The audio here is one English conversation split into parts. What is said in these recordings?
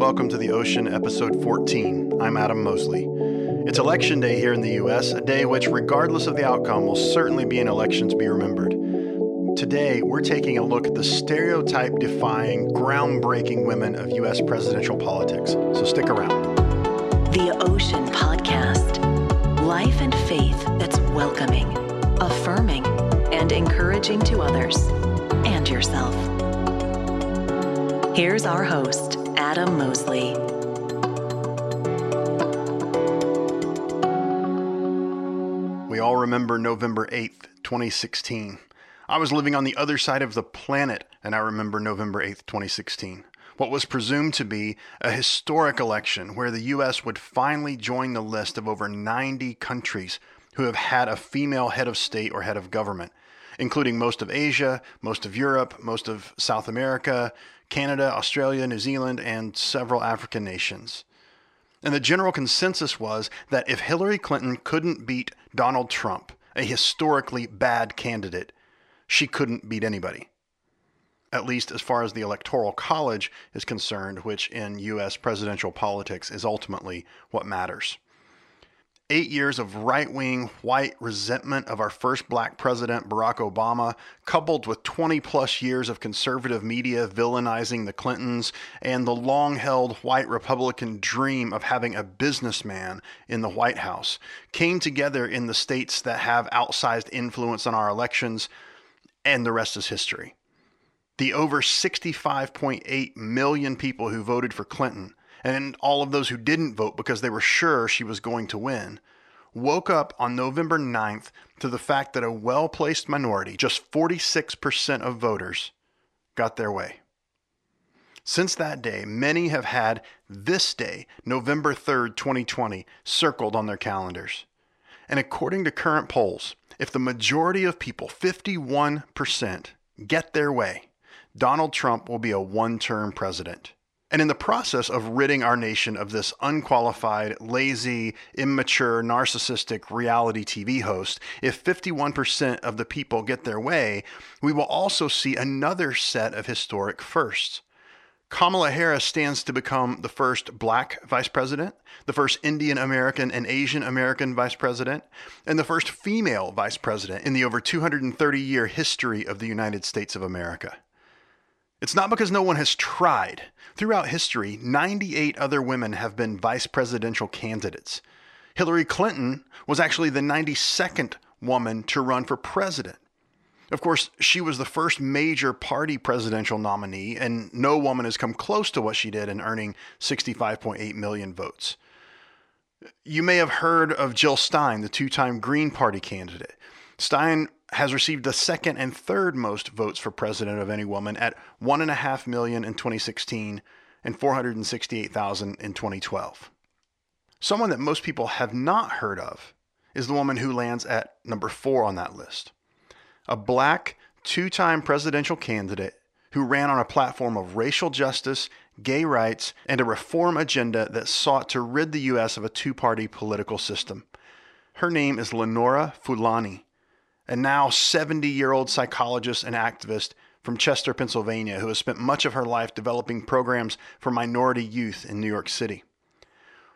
Welcome to The Ocean, episode 14. I'm Adam Mosley. It's election day here in the U.S., a day which, regardless of the outcome, will certainly be an election to be remembered. Today, we're taking a look at the stereotype defying, groundbreaking women of U.S. presidential politics. So stick around. The Ocean Podcast Life and faith that's welcoming, affirming, and encouraging to others and yourself. Here's our host, Adam Mosley. We all remember November 8th, 2016. I was living on the other side of the planet, and I remember November 8th, 2016. What was presumed to be a historic election where the U.S. would finally join the list of over 90 countries who have had a female head of state or head of government, including most of Asia, most of Europe, most of South America, Canada, Australia, New Zealand, and several African nations. And the general consensus was that if Hillary Clinton couldn't beat Donald Trump, a historically bad candidate, she couldn't beat anybody. At least as far as the Electoral College is concerned, which in U.S. presidential politics is ultimately what matters. Eight years of right wing white resentment of our first black president, Barack Obama, coupled with 20 plus years of conservative media villainizing the Clintons and the long held white Republican dream of having a businessman in the White House, came together in the states that have outsized influence on our elections, and the rest is history. The over 65.8 million people who voted for Clinton and all of those who didn't vote because they were sure she was going to win, woke up on November 9th to the fact that a well placed minority, just 46% of voters, got their way. Since that day, many have had this day, November 3rd, 2020, circled on their calendars. And according to current polls, if the majority of people, 51%, get their way, Donald Trump will be a one term president. And in the process of ridding our nation of this unqualified, lazy, immature, narcissistic reality TV host, if 51% of the people get their way, we will also see another set of historic firsts. Kamala Harris stands to become the first black vice president, the first Indian American and Asian American vice president, and the first female vice president in the over 230 year history of the United States of America. It's not because no one has tried. Throughout history, 98 other women have been vice presidential candidates. Hillary Clinton was actually the 92nd woman to run for president. Of course, she was the first major party presidential nominee, and no woman has come close to what she did in earning 65.8 million votes. You may have heard of Jill Stein, the two time Green Party candidate. Stein has received the second and third most votes for president of any woman at 1.5 million in 2016 and 468,000 in 2012. Someone that most people have not heard of is the woman who lands at number four on that list. A black, two time presidential candidate who ran on a platform of racial justice, gay rights, and a reform agenda that sought to rid the U.S. of a two party political system. Her name is Lenora Fulani a now 70 year old psychologist and activist from Chester, Pennsylvania, who has spent much of her life developing programs for minority youth in New York City.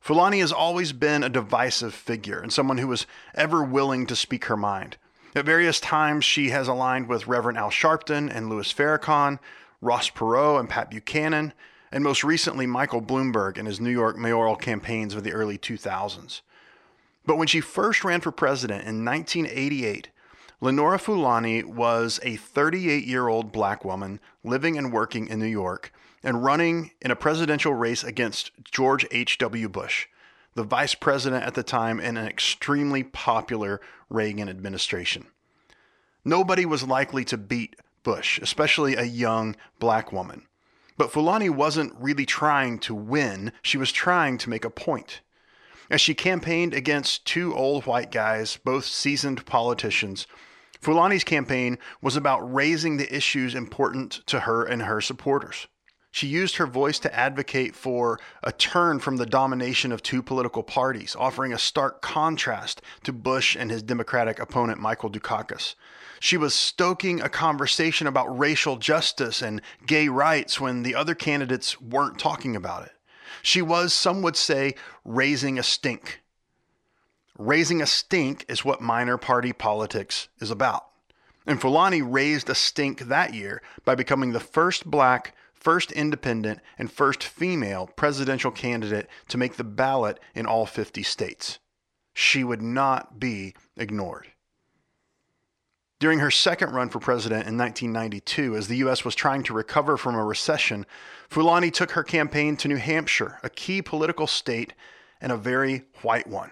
Fulani has always been a divisive figure and someone who was ever willing to speak her mind. At various times, she has aligned with Reverend Al Sharpton and Louis Farrakhan, Ross Perot and Pat Buchanan, and most recently Michael Bloomberg in his New York mayoral campaigns of the early 2000s. But when she first ran for president in 1988, Lenora Fulani was a 38 year old black woman living and working in New York and running in a presidential race against George H.W. Bush, the vice president at the time in an extremely popular Reagan administration. Nobody was likely to beat Bush, especially a young black woman. But Fulani wasn't really trying to win, she was trying to make a point. As she campaigned against two old white guys, both seasoned politicians, Fulani's campaign was about raising the issues important to her and her supporters. She used her voice to advocate for a turn from the domination of two political parties, offering a stark contrast to Bush and his Democratic opponent, Michael Dukakis. She was stoking a conversation about racial justice and gay rights when the other candidates weren't talking about it. She was, some would say, raising a stink. Raising a stink is what minor party politics is about. And Fulani raised a stink that year by becoming the first black, first independent, and first female presidential candidate to make the ballot in all 50 states. She would not be ignored. During her second run for president in 1992, as the U.S. was trying to recover from a recession, Fulani took her campaign to New Hampshire, a key political state and a very white one.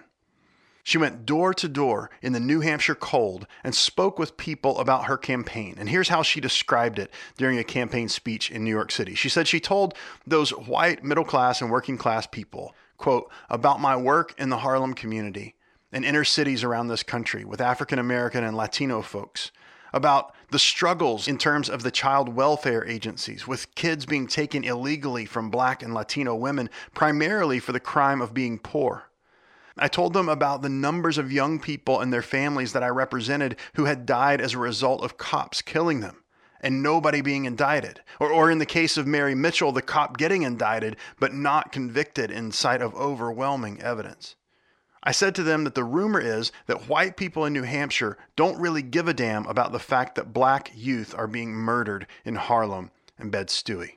She went door to door in the New Hampshire cold and spoke with people about her campaign. And here's how she described it during a campaign speech in New York City. She said she told those white middle class and working class people, quote, about my work in the Harlem community and inner cities around this country with African American and Latino folks, about the struggles in terms of the child welfare agencies, with kids being taken illegally from black and Latino women, primarily for the crime of being poor. I told them about the numbers of young people and their families that I represented who had died as a result of cops killing them and nobody being indicted. Or, or in the case of Mary Mitchell, the cop getting indicted but not convicted in sight of overwhelming evidence. I said to them that the rumor is that white people in New Hampshire don't really give a damn about the fact that black youth are being murdered in Harlem and Bed Stuy.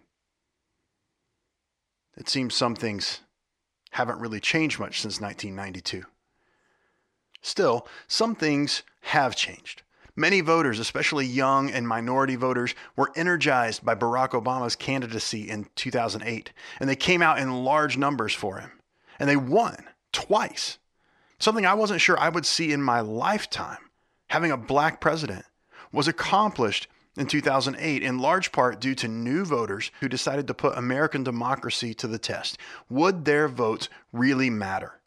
It seems some things haven't really changed much since 1992. Still, some things have changed. Many voters, especially young and minority voters, were energized by Barack Obama's candidacy in 2008, and they came out in large numbers for him. And they won twice something I wasn't sure I would see in my lifetime, having a black president, was accomplished in 2008 in large part due to new voters who decided to put American democracy to the test. Would their votes really matter?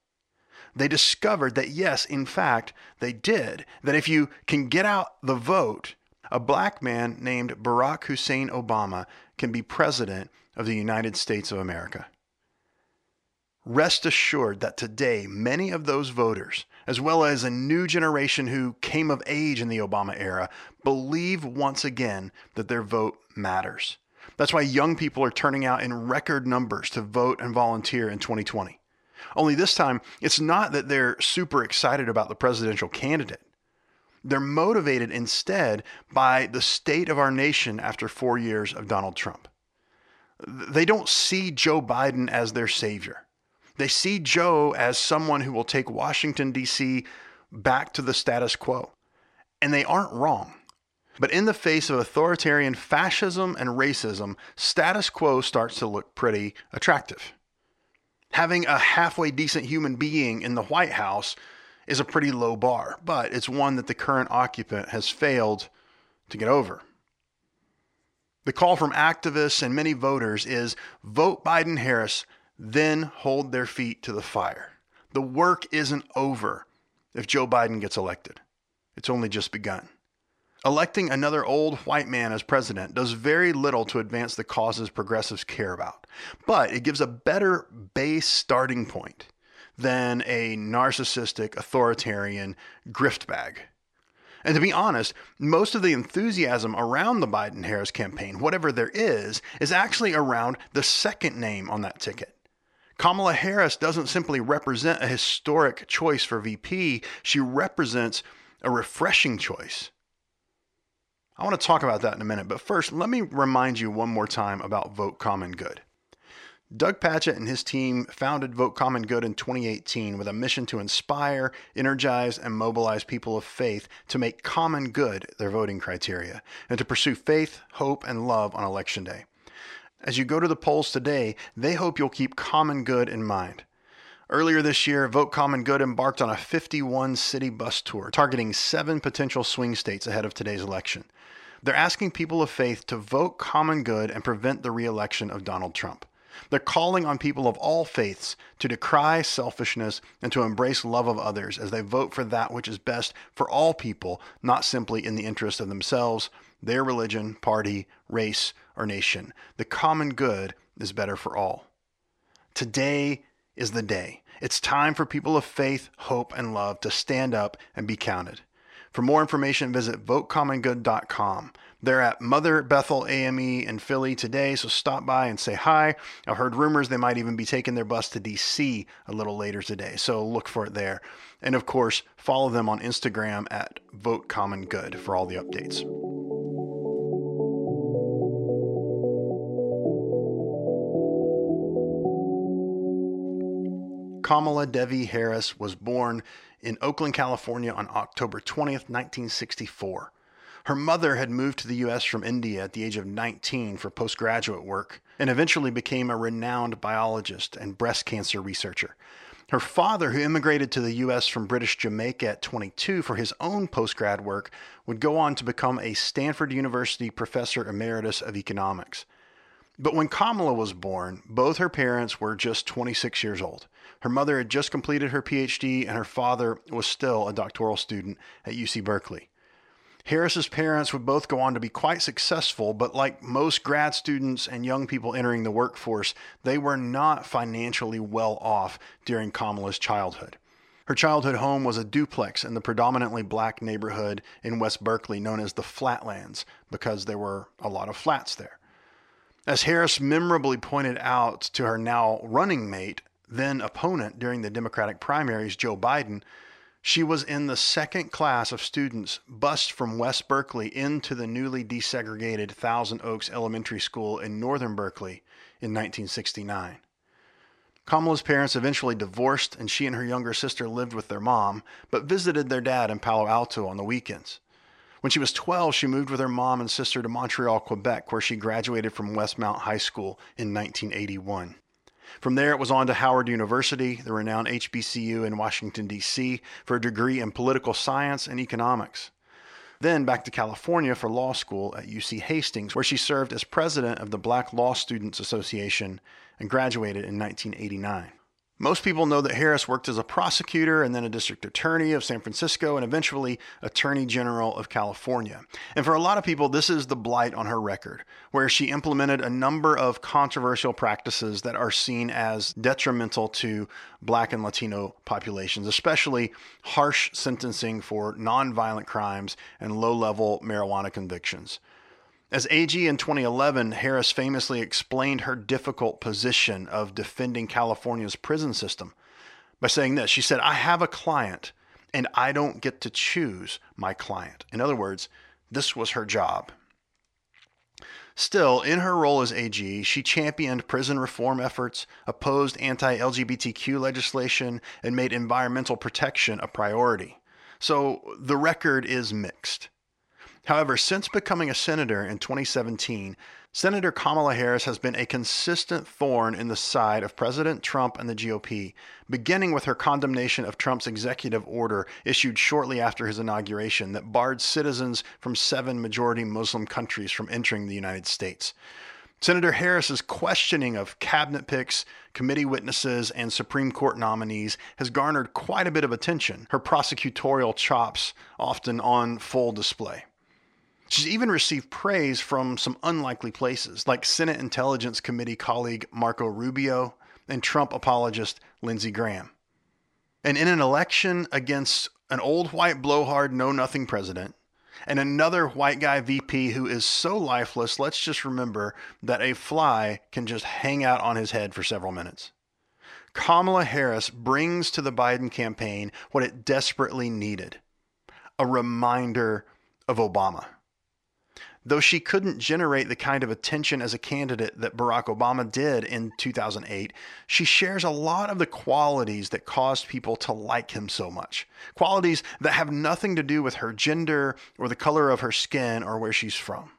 They discovered that yes, in fact, they did. That if you can get out the vote, a black man named Barack Hussein Obama can be president of the United States of America. Rest assured that today, many of those voters, as well as a new generation who came of age in the Obama era, believe once again that their vote matters. That's why young people are turning out in record numbers to vote and volunteer in 2020. Only this time, it's not that they're super excited about the presidential candidate. They're motivated instead by the state of our nation after four years of Donald Trump. They don't see Joe Biden as their savior. They see Joe as someone who will take Washington, D.C. back to the status quo. And they aren't wrong. But in the face of authoritarian fascism and racism, status quo starts to look pretty attractive. Having a halfway decent human being in the White House is a pretty low bar, but it's one that the current occupant has failed to get over. The call from activists and many voters is vote Biden Harris then hold their feet to the fire. The work isn't over if Joe Biden gets elected, it's only just begun. Electing another old white man as president does very little to advance the causes progressives care about, but it gives a better base starting point than a narcissistic, authoritarian grift bag. And to be honest, most of the enthusiasm around the Biden Harris campaign, whatever there is, is actually around the second name on that ticket Kamala Harris doesn't simply represent a historic choice for VP, she represents a refreshing choice. I want to talk about that in a minute, but first, let me remind you one more time about Vote Common Good. Doug Pagitt and his team founded Vote Common Good in 2018 with a mission to inspire, energize, and mobilize people of faith to make common good their voting criteria and to pursue faith, hope, and love on Election Day. As you go to the polls today, they hope you'll keep common good in mind. Earlier this year, Vote Common Good embarked on a 51 city bus tour targeting seven potential swing states ahead of today's election. They're asking people of faith to vote common good and prevent the reelection of Donald Trump. They're calling on people of all faiths to decry selfishness and to embrace love of others as they vote for that which is best for all people, not simply in the interest of themselves, their religion, party, race, or nation. The common good is better for all. Today is the day. It's time for people of faith, hope, and love to stand up and be counted. For more information, visit votecommongood.com. They're at Mother Bethel AME in Philly today, so stop by and say hi. I've heard rumors they might even be taking their bus to DC a little later today, so look for it there. And of course, follow them on Instagram at Vote Common Good for all the updates. Kamala Devi Harris was born in Oakland, California on October 20th, 1964. Her mother had moved to the U.S. from India at the age of 19 for postgraduate work and eventually became a renowned biologist and breast cancer researcher. Her father, who immigrated to the U.S. from British Jamaica at 22 for his own postgrad work, would go on to become a Stanford University professor emeritus of economics. But when Kamala was born, both her parents were just 26 years old. Her mother had just completed her PhD, and her father was still a doctoral student at UC Berkeley. Harris's parents would both go on to be quite successful, but like most grad students and young people entering the workforce, they were not financially well off during Kamala's childhood. Her childhood home was a duplex in the predominantly black neighborhood in West Berkeley known as the Flatlands because there were a lot of flats there. As Harris memorably pointed out to her now running mate, then opponent during the Democratic primaries, Joe Biden, she was in the second class of students bused from West Berkeley into the newly desegregated Thousand Oaks Elementary School in northern Berkeley in 1969. Kamala's parents eventually divorced, and she and her younger sister lived with their mom, but visited their dad in Palo Alto on the weekends. When she was 12, she moved with her mom and sister to Montreal, Quebec, where she graduated from Westmount High School in 1981. From there, it was on to Howard University, the renowned HBCU in Washington, D.C., for a degree in political science and economics. Then back to California for law school at UC Hastings, where she served as president of the Black Law Students Association and graduated in 1989. Most people know that Harris worked as a prosecutor and then a district attorney of San Francisco and eventually attorney general of California. And for a lot of people, this is the blight on her record, where she implemented a number of controversial practices that are seen as detrimental to black and Latino populations, especially harsh sentencing for nonviolent crimes and low level marijuana convictions. As AG in 2011, Harris famously explained her difficult position of defending California's prison system by saying this. She said, I have a client and I don't get to choose my client. In other words, this was her job. Still, in her role as AG, she championed prison reform efforts, opposed anti LGBTQ legislation, and made environmental protection a priority. So the record is mixed. However, since becoming a senator in 2017, Senator Kamala Harris has been a consistent thorn in the side of President Trump and the GOP, beginning with her condemnation of Trump's executive order issued shortly after his inauguration that barred citizens from seven majority Muslim countries from entering the United States. Senator Harris's questioning of cabinet picks, committee witnesses, and Supreme Court nominees has garnered quite a bit of attention, her prosecutorial chops often on full display. She's even received praise from some unlikely places, like Senate Intelligence Committee colleague Marco Rubio and Trump apologist Lindsey Graham. And in an election against an old white blowhard, know nothing president, and another white guy VP who is so lifeless, let's just remember that a fly can just hang out on his head for several minutes. Kamala Harris brings to the Biden campaign what it desperately needed a reminder of Obama. Though she couldn't generate the kind of attention as a candidate that Barack Obama did in 2008, she shares a lot of the qualities that caused people to like him so much. Qualities that have nothing to do with her gender or the color of her skin or where she's from.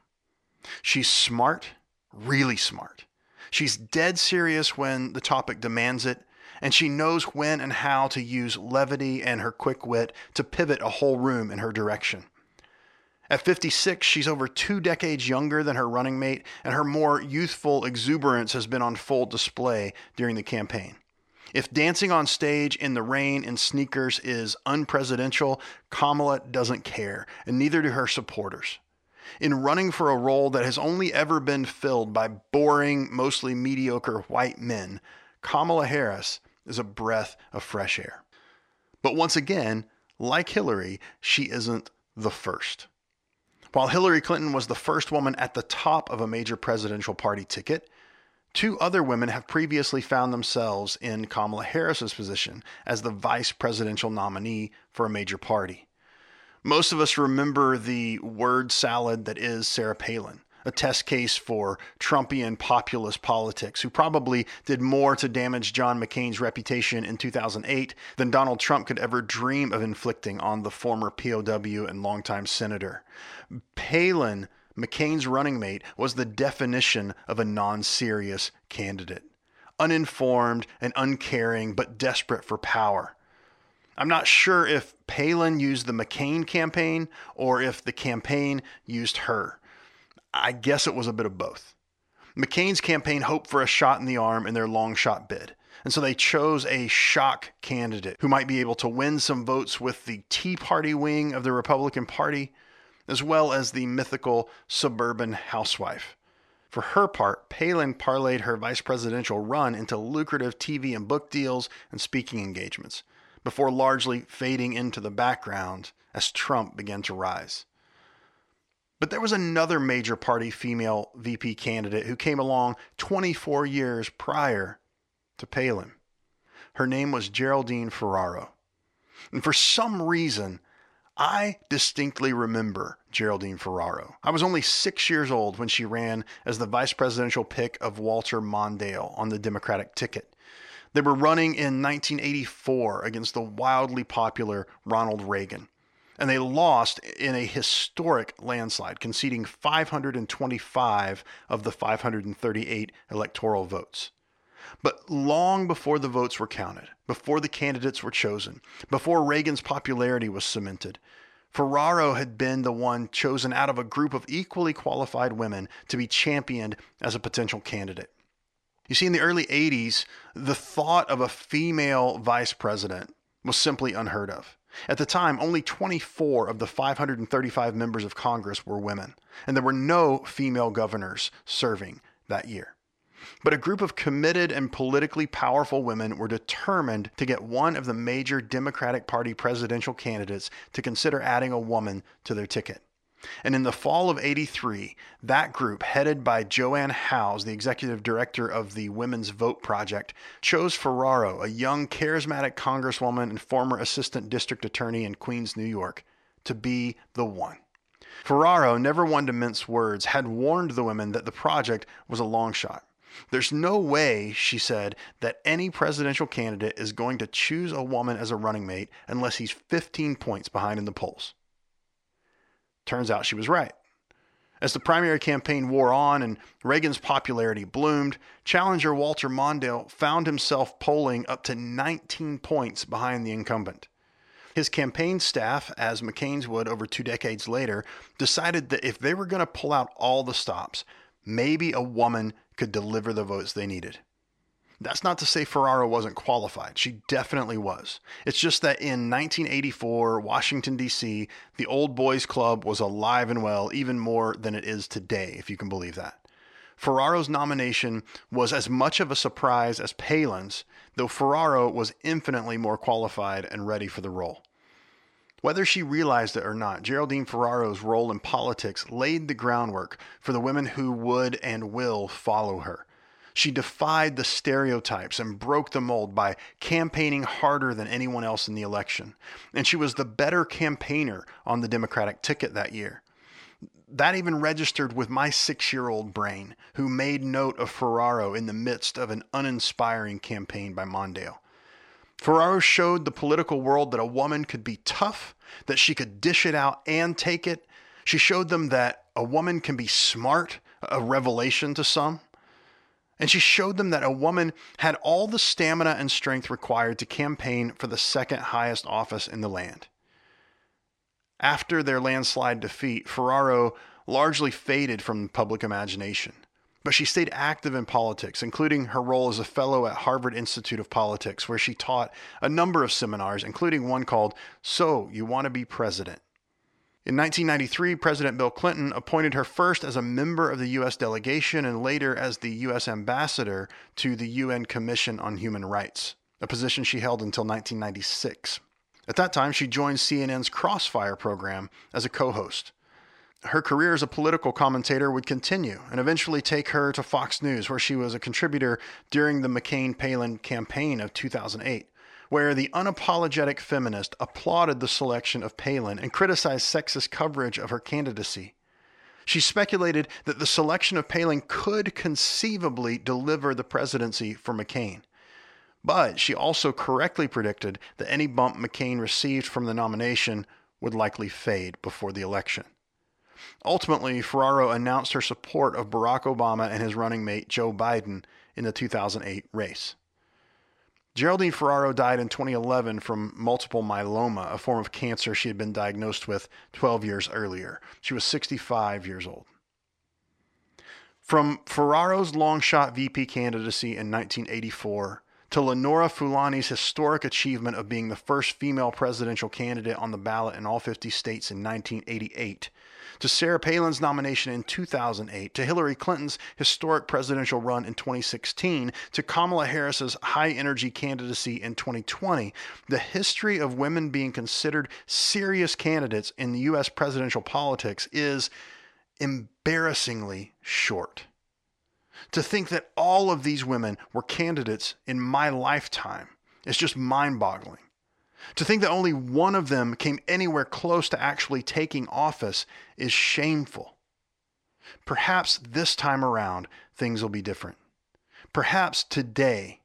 She's smart, really smart. She's dead serious when the topic demands it, and she knows when and how to use levity and her quick wit to pivot a whole room in her direction. At 56, she's over two decades younger than her running mate, and her more youthful exuberance has been on full display during the campaign. If dancing on stage in the rain in sneakers is unpresidential, Kamala doesn't care, and neither do her supporters. In running for a role that has only ever been filled by boring, mostly mediocre white men, Kamala Harris is a breath of fresh air. But once again, like Hillary, she isn't the first. While Hillary Clinton was the first woman at the top of a major presidential party ticket, two other women have previously found themselves in Kamala Harris's position as the vice presidential nominee for a major party. Most of us remember the word salad that is Sarah Palin a test case for Trumpian populist politics, who probably did more to damage John McCain's reputation in 2008 than Donald Trump could ever dream of inflicting on the former POW and longtime senator. Palin, McCain's running mate, was the definition of a non serious candidate. Uninformed and uncaring, but desperate for power. I'm not sure if Palin used the McCain campaign or if the campaign used her. I guess it was a bit of both. McCain's campaign hoped for a shot in the arm in their long shot bid. And so they chose a shock candidate who might be able to win some votes with the Tea Party wing of the Republican Party, as well as the mythical suburban housewife. For her part, Palin parlayed her vice presidential run into lucrative TV and book deals and speaking engagements, before largely fading into the background as Trump began to rise. But there was another major party female VP candidate who came along 24 years prior to Palin. Her name was Geraldine Ferraro. And for some reason, I distinctly remember Geraldine Ferraro. I was only six years old when she ran as the vice presidential pick of Walter Mondale on the Democratic ticket. They were running in 1984 against the wildly popular Ronald Reagan and they lost in a historic landslide, conceding 525 of the 538 electoral votes. But long before the votes were counted, before the candidates were chosen, before Reagan's popularity was cemented, Ferraro had been the one chosen out of a group of equally qualified women to be championed as a potential candidate. You see, in the early 80s, the thought of a female vice president was simply unheard of. At the time, only 24 of the 535 members of Congress were women, and there were no female governors serving that year. But a group of committed and politically powerful women were determined to get one of the major Democratic Party presidential candidates to consider adding a woman to their ticket. And in the fall of 83, that group, headed by Joanne Howes, the executive director of the Women's Vote Project, chose Ferraro, a young, charismatic congresswoman and former assistant district attorney in Queens, New York, to be the one. Ferraro, never one to mince words, had warned the women that the project was a long shot. There's no way, she said, that any presidential candidate is going to choose a woman as a running mate unless he's 15 points behind in the polls. Turns out she was right. As the primary campaign wore on and Reagan's popularity bloomed, challenger Walter Mondale found himself polling up to 19 points behind the incumbent. His campaign staff, as McCain's would over two decades later, decided that if they were going to pull out all the stops, maybe a woman could deliver the votes they needed. That's not to say Ferraro wasn't qualified. She definitely was. It's just that in 1984, Washington, D.C., the Old Boys Club was alive and well, even more than it is today, if you can believe that. Ferraro's nomination was as much of a surprise as Palin's, though Ferraro was infinitely more qualified and ready for the role. Whether she realized it or not, Geraldine Ferraro's role in politics laid the groundwork for the women who would and will follow her. She defied the stereotypes and broke the mold by campaigning harder than anyone else in the election. And she was the better campaigner on the Democratic ticket that year. That even registered with my six year old brain, who made note of Ferraro in the midst of an uninspiring campaign by Mondale. Ferraro showed the political world that a woman could be tough, that she could dish it out and take it. She showed them that a woman can be smart, a revelation to some. And she showed them that a woman had all the stamina and strength required to campaign for the second highest office in the land. After their landslide defeat, Ferraro largely faded from public imagination. But she stayed active in politics, including her role as a fellow at Harvard Institute of Politics, where she taught a number of seminars, including one called So You Want to Be President. In 1993, President Bill Clinton appointed her first as a member of the U.S. delegation and later as the U.S. ambassador to the UN Commission on Human Rights, a position she held until 1996. At that time, she joined CNN's Crossfire program as a co host. Her career as a political commentator would continue and eventually take her to Fox News, where she was a contributor during the McCain Palin campaign of 2008, where the unapologetic feminist applauded the selection of Palin and criticized sexist coverage of her candidacy. She speculated that the selection of Palin could conceivably deliver the presidency for McCain. But she also correctly predicted that any bump McCain received from the nomination would likely fade before the election. Ultimately, Ferraro announced her support of Barack Obama and his running mate Joe Biden in the 2008 race. Geraldine Ferraro died in 2011 from multiple myeloma, a form of cancer she had been diagnosed with 12 years earlier. She was 65 years old. From Ferraro's long shot VP candidacy in 1984 to Lenora Fulani's historic achievement of being the first female presidential candidate on the ballot in all 50 states in 1988, to Sarah Palin's nomination in 2008, to Hillary Clinton's historic presidential run in 2016, to Kamala Harris's high energy candidacy in 2020, the history of women being considered serious candidates in the U.S. presidential politics is embarrassingly short. To think that all of these women were candidates in my lifetime is just mind boggling. To think that only one of them came anywhere close to actually taking office is shameful. Perhaps this time around things will be different. Perhaps today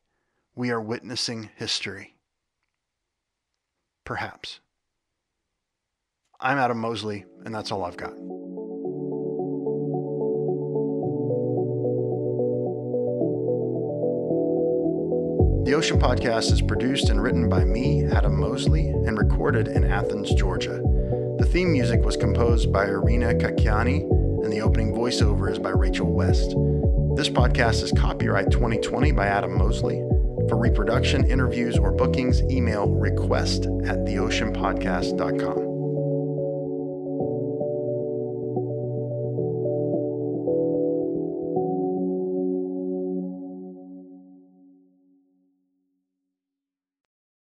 we are witnessing history. Perhaps. I'm Adam Mosley, and that's all I've got. The Ocean Podcast is produced and written by me, Adam Mosley, and recorded in Athens, Georgia. The theme music was composed by Irina Kakiani, and the opening voiceover is by Rachel West. This podcast is copyright 2020 by Adam Mosley. For reproduction, interviews, or bookings, email request at theoceanpodcast.com.